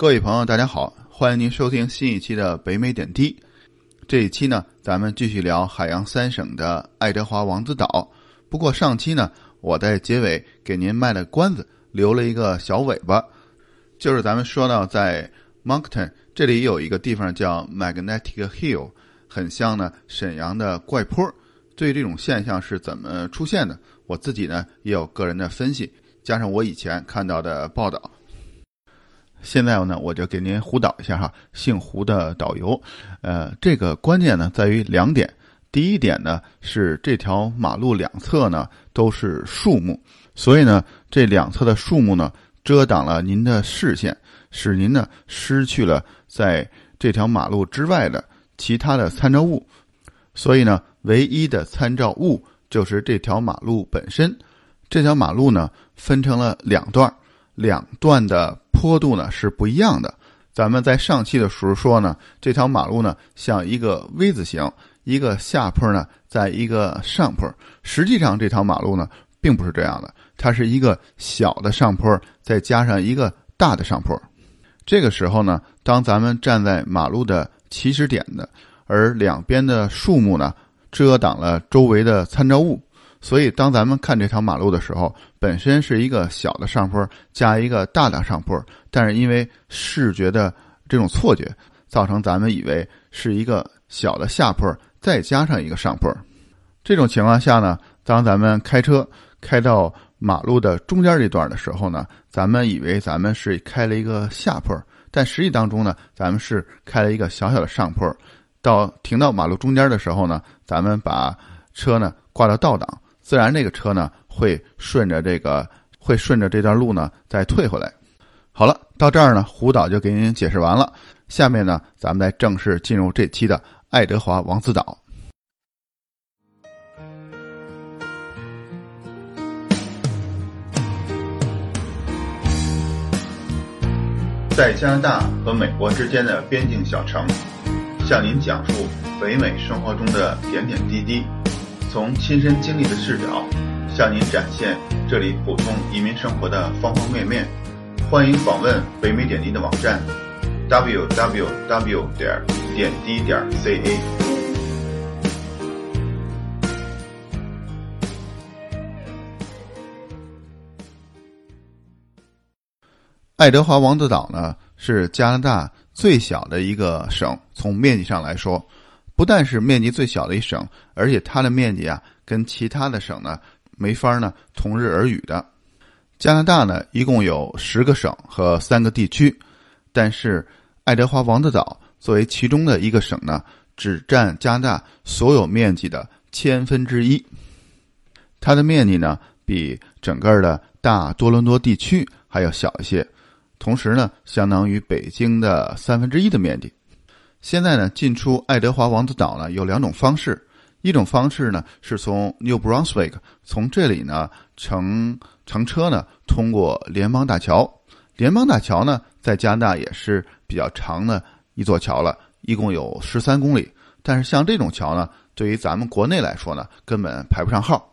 各位朋友，大家好，欢迎您收听新一期的北美点滴。这一期呢，咱们继续聊海洋三省的爱德华王子岛。不过上期呢，我在结尾给您卖了关子，留了一个小尾巴，就是咱们说到在 Moncton 这里有一个地方叫 Magnetic Hill，很像呢沈阳的怪坡。对这种现象是怎么出现的，我自己呢也有个人的分析，加上我以前看到的报道。现在呢，我就给您胡导一下哈，姓胡的导游。呃，这个关键呢在于两点。第一点呢是这条马路两侧呢都是树木，所以呢这两侧的树木呢遮挡了您的视线，使您呢失去了在这条马路之外的其他的参照物。所以呢，唯一的参照物就是这条马路本身。这条马路呢分成了两段，两段的。坡度呢是不一样的。咱们在上期的时候说呢，这条马路呢像一个 V 字形，一个下坡呢在一个上坡。实际上这条马路呢并不是这样的，它是一个小的上坡，再加上一个大的上坡。这个时候呢，当咱们站在马路的起始点的，而两边的树木呢遮挡了周围的参照物。所以，当咱们看这条马路的时候，本身是一个小的上坡加一个大的上坡，但是因为视觉的这种错觉，造成咱们以为是一个小的下坡再加上一个上坡。这种情况下呢，当咱们开车开到马路的中间这段的时候呢，咱们以为咱们是开了一个下坡，但实际当中呢，咱们是开了一个小小的上坡。到停到马路中间的时候呢，咱们把车呢挂到倒档。自然，这个车呢会顺着这个，会顺着这段路呢再退回来。好了，到这儿呢，胡导就给您解释完了。下面呢，咱们来正式进入这期的爱德华王子岛。在加拿大和美国之间的边境小城，向您讲述北美生活中的点点滴滴。从亲身经历的视角，向您展现这里普通移民生活的方方面面。欢迎访问北美点滴的网站：www. 点点滴点 ca。爱德华王子岛呢，是加拿大最小的一个省，从面积上来说。不但是面积最小的一省，而且它的面积啊，跟其他的省呢没法呢同日而语的。加拿大呢一共有十个省和三个地区，但是爱德华王子岛作为其中的一个省呢，只占加拿大所有面积的千分之一。它的面积呢比整个的大多伦多地区还要小一些，同时呢相当于北京的三分之一的面积。现在呢，进出爱德华王子岛呢有两种方式，一种方式呢是从 New Brunswick 从这里呢乘乘车呢通过联邦大桥。联邦大桥呢在加拿大也是比较长的一座桥了，一共有十三公里。但是像这种桥呢，对于咱们国内来说呢，根本排不上号。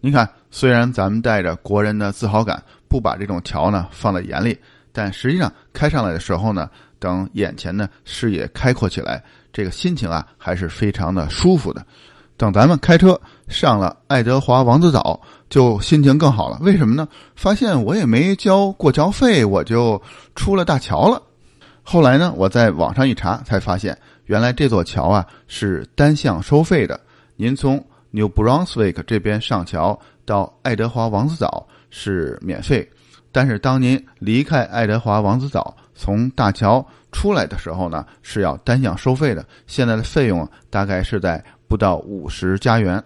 您看，虽然咱们带着国人的自豪感，不把这种桥呢放在眼里，但实际上开上来的时候呢。等眼前的视野开阔起来，这个心情啊还是非常的舒服的。等咱们开车上了爱德华王子岛，就心情更好了。为什么呢？发现我也没交过桥费，我就出了大桥了。后来呢，我在网上一查，才发现原来这座桥啊是单向收费的。您从 New Brunswick 这边上桥到爱德华王子岛是免费，但是当您离开爱德华王子岛，从大桥出来的时候呢，是要单向收费的。现在的费用大概是在不到五十加元。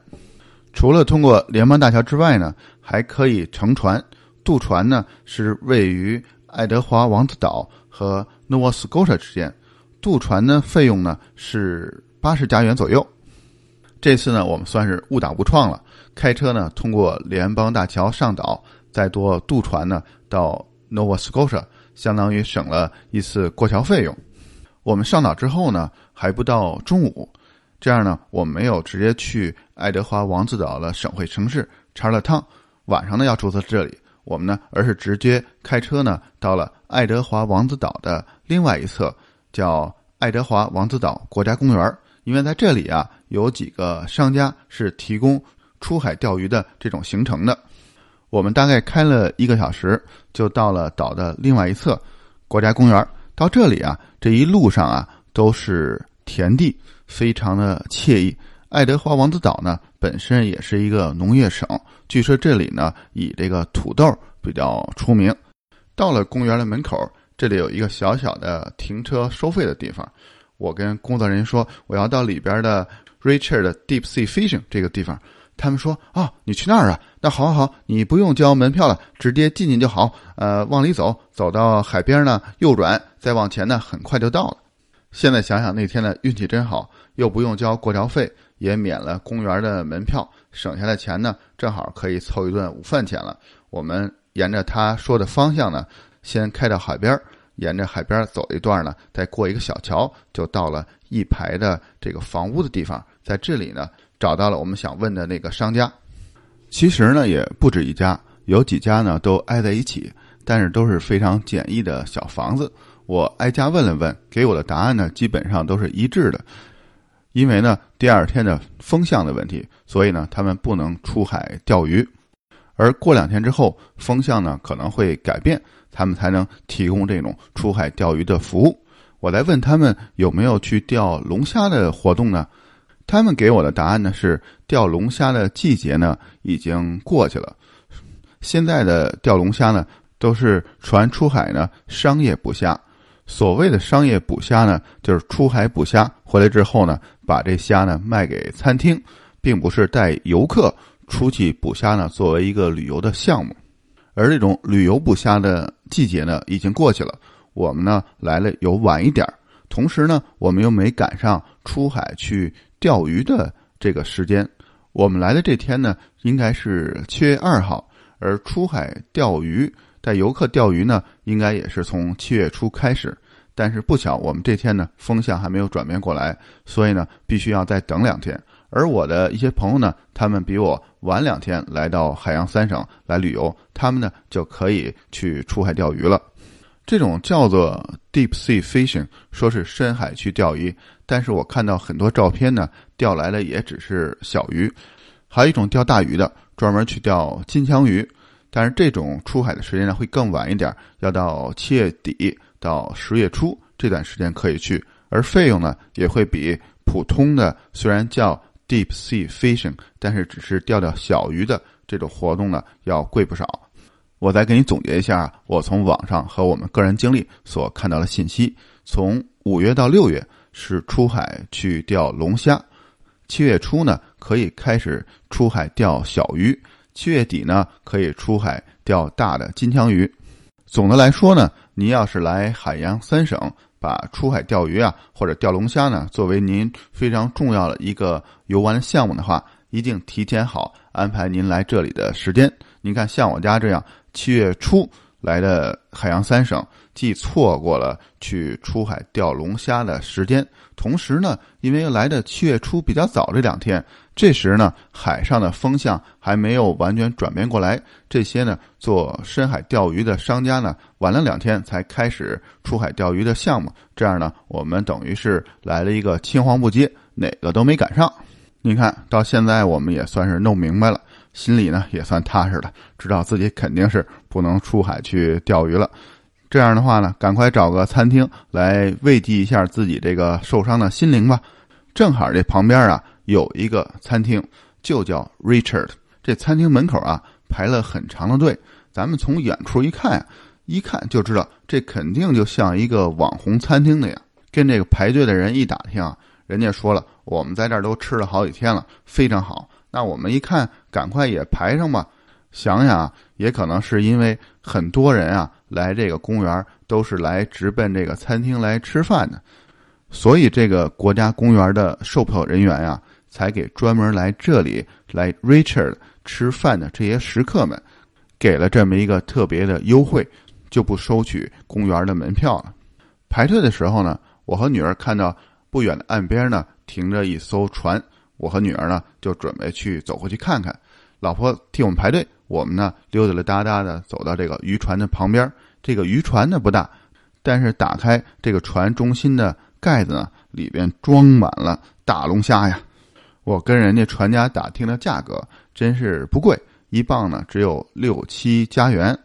除了通过联邦大桥之外呢，还可以乘船渡船呢，是位于爱德华王子岛和 Nova Scotia 之间。渡船呢，费用呢是八十加元左右。这次呢，我们算是误打误撞了，开车呢通过联邦大桥上岛，再坐渡船呢到 Nova Scotia。相当于省了一次过桥费用。我们上岛之后呢，还不到中午，这样呢，我们没有直接去爱德华王子岛的省会城市查尔特，晚上呢要住在这里。我们呢，而是直接开车呢到了爱德华王子岛的另外一侧，叫爱德华王子岛国家公园。因为在这里啊，有几个商家是提供出海钓鱼的这种行程的。我们大概开了一个小时，就到了岛的另外一侧国家公园。到这里啊，这一路上啊都是田地，非常的惬意。爱德华王子岛呢，本身也是一个农业省，据说这里呢以这个土豆比较出名。到了公园的门口，这里有一个小小的停车收费的地方。我跟工作人员说，我要到里边的 Richard Deep Sea Fishing 这个地方。他们说：“啊，你去那儿啊？那好，好，你不用交门票了，直接进去就好。呃，往里走，走到海边呢，右转，再往前呢，很快就到了。现在想想那天的运气真好，又不用交过桥费，也免了公园的门票，省下的钱呢，正好可以凑一顿午饭钱了。我们沿着他说的方向呢，先开到海边，沿着海边走一段呢，再过一个小桥，就到了一排的这个房屋的地方，在这里呢。”找到了我们想问的那个商家，其实呢也不止一家，有几家呢都挨在一起，但是都是非常简易的小房子。我挨家问了问，给我的答案呢基本上都是一致的。因为呢第二天的风向的问题，所以呢他们不能出海钓鱼，而过两天之后风向呢可能会改变，他们才能提供这种出海钓鱼的服务。我来问他们有没有去钓龙虾的活动呢？他们给我的答案呢是钓龙虾的季节呢已经过去了，现在的钓龙虾呢都是船出海呢商业捕虾。所谓的商业捕虾呢，就是出海捕虾回来之后呢，把这虾呢卖给餐厅，并不是带游客出去捕虾呢作为一个旅游的项目。而这种旅游捕虾的季节呢已经过去了，我们呢来了有晚一点儿，同时呢我们又没赶上出海去。钓鱼的这个时间，我们来的这天呢，应该是七月二号，而出海钓鱼带游客钓鱼呢，应该也是从七月初开始。但是不巧，我们这天呢，风向还没有转变过来，所以呢，必须要再等两天。而我的一些朋友呢，他们比我晚两天来到海洋三省来旅游，他们呢就可以去出海钓鱼了。这种叫做 deep sea fishing，说是深海去钓鱼，但是我看到很多照片呢，钓来的也只是小鱼。还有一种钓大鱼的，专门去钓金枪鱼，但是这种出海的时间呢会更晚一点，要到七月底到十月初这段时间可以去，而费用呢也会比普通的虽然叫 deep sea fishing，但是只是钓钓小鱼的这种活动呢要贵不少。我再给你总结一下，我从网上和我们个人经历所看到的信息：从五月到六月是出海去钓龙虾，七月初呢可以开始出海钓小鱼，七月底呢可以出海钓大的金枪鱼。总的来说呢，您要是来海洋三省，把出海钓鱼啊或者钓龙虾呢作为您非常重要的一个游玩项目的话，一定提前好安排您来这里的时间。您看，像我家这样。七月初来的海洋三省，既错过了去出海钓龙虾的时间，同时呢，因为来的七月初比较早这两天，这时呢，海上的风向还没有完全转变过来，这些呢，做深海钓鱼的商家呢，晚了两天才开始出海钓鱼的项目，这样呢，我们等于是来了一个青黄不接，哪个都没赶上。你看到现在，我们也算是弄明白了。心里呢也算踏实了，知道自己肯定是不能出海去钓鱼了。这样的话呢，赶快找个餐厅来慰藉一下自己这个受伤的心灵吧。正好这旁边啊有一个餐厅，就叫 Richard。这餐厅门口啊排了很长的队，咱们从远处一看呀，一看就知道这肯定就像一个网红餐厅那样。跟这个排队的人一打听啊，人家说了，我们在这儿都吃了好几天了，非常好。那我们一看，赶快也排上吧。想想啊也可能是因为很多人啊来这个公园都是来直奔这个餐厅来吃饭的，所以这个国家公园的售票人员呀，才给专门来这里来 Richard 吃饭的这些食客们，给了这么一个特别的优惠，就不收取公园的门票了。排队的时候呢，我和女儿看到不远的岸边呢停着一艘船。我和女儿呢，就准备去走过去看看。老婆替我们排队，我们呢溜达溜达达的走到这个渔船的旁边。这个渔船呢不大，但是打开这个船中心的盖子呢，里边装满了大龙虾呀。我跟人家船家打听的价格真是不贵，一磅呢只有六七加元。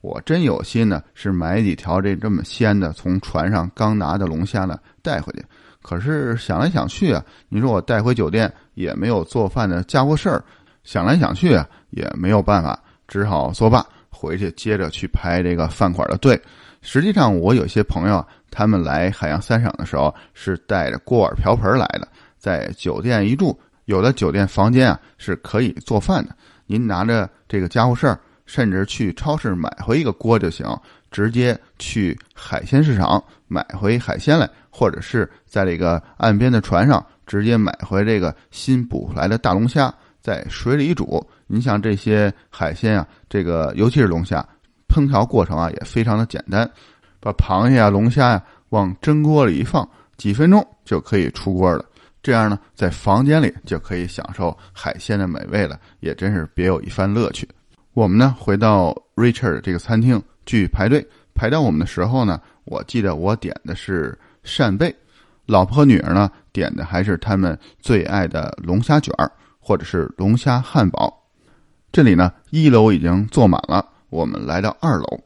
我真有心呢，是买几条这这么鲜的从船上刚拿的龙虾呢带回去。可是想来想去啊，你说我带回酒店也没有做饭的家伙事儿，想来想去啊也没有办法，只好作罢，回去接着去排这个饭馆的队。实际上，我有些朋友啊他们来海洋三省的时候是带着锅碗瓢盆来的，在酒店一住，有的酒店房间啊是可以做饭的，您拿着这个家伙事儿。甚至去超市买回一个锅就行，直接去海鲜市场买回海鲜来，或者是在这个岸边的船上直接买回这个新捕来的大龙虾，在水里煮。你像这些海鲜啊，这个尤其是龙虾，烹调过程啊也非常的简单，把螃蟹啊、龙虾呀往蒸锅里一放，几分钟就可以出锅了。这样呢，在房间里就可以享受海鲜的美味了，也真是别有一番乐趣。我们呢回到 Richard 这个餐厅去排队，排到我们的时候呢，我记得我点的是扇贝，老婆和女儿呢点的还是他们最爱的龙虾卷儿或者是龙虾汉堡。这里呢一楼已经坐满了，我们来到二楼，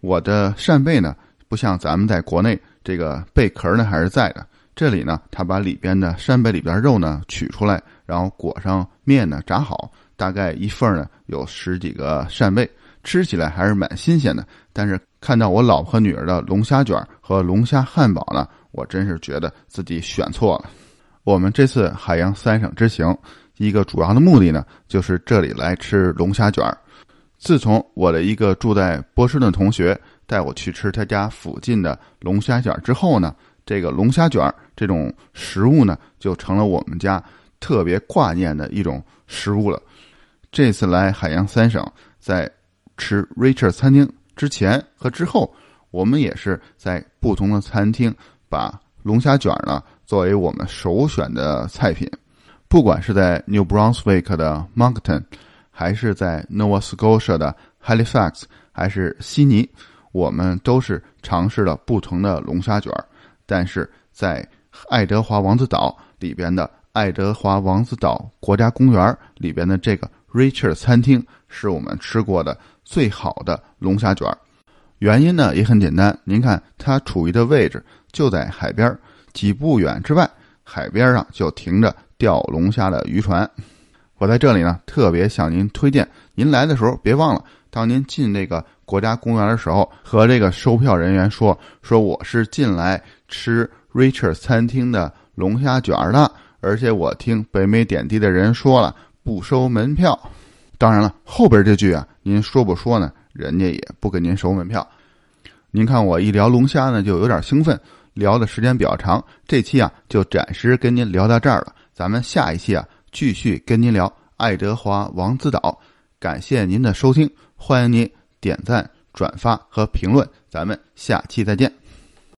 我的扇贝呢不像咱们在国内这个贝壳呢还是在的，这里呢他把里边的扇贝里边肉呢取出来，然后裹上面呢炸好。大概一份呢有十几个扇贝，吃起来还是蛮新鲜的。但是看到我老婆和女儿的龙虾卷和龙虾汉堡呢，我真是觉得自己选错了。我们这次海洋三省之行，一个主要的目的呢，就是这里来吃龙虾卷儿。自从我的一个住在波士顿同学带我去吃他家附近的龙虾卷之后呢，这个龙虾卷儿这种食物呢，就成了我们家特别挂念的一种食物了。这次来海洋三省，在吃 Richard 餐厅之前和之后，我们也是在不同的餐厅把龙虾卷呢作为我们首选的菜品。不管是在 New Brunswick 的 Moncton，还是在 Nova Scotia 的 Halifax，还是悉尼，我们都是尝试了不同的龙虾卷。但是在爱德华王子岛里边的爱德华王子岛国家公园里边的这个。Richard 餐厅是我们吃过的最好的龙虾卷原因呢也很简单。您看它处于的位置就在海边，几步远之外，海边上就停着钓龙虾的渔船。我在这里呢特别向您推荐，您来的时候别忘了，当您进那个国家公园的时候，和这个售票人员说说我是进来吃 Richard 餐厅的龙虾卷的，而且我听北美点滴的人说了。不收门票，当然了，后边这句啊，您说不说呢？人家也不给您收门票。您看我一聊龙虾呢，就有点兴奋，聊的时间比较长。这期啊，就暂时跟您聊到这儿了。咱们下一期啊，继续跟您聊爱德华王子岛。感谢您的收听，欢迎您点赞、转发和评论。咱们下期再见。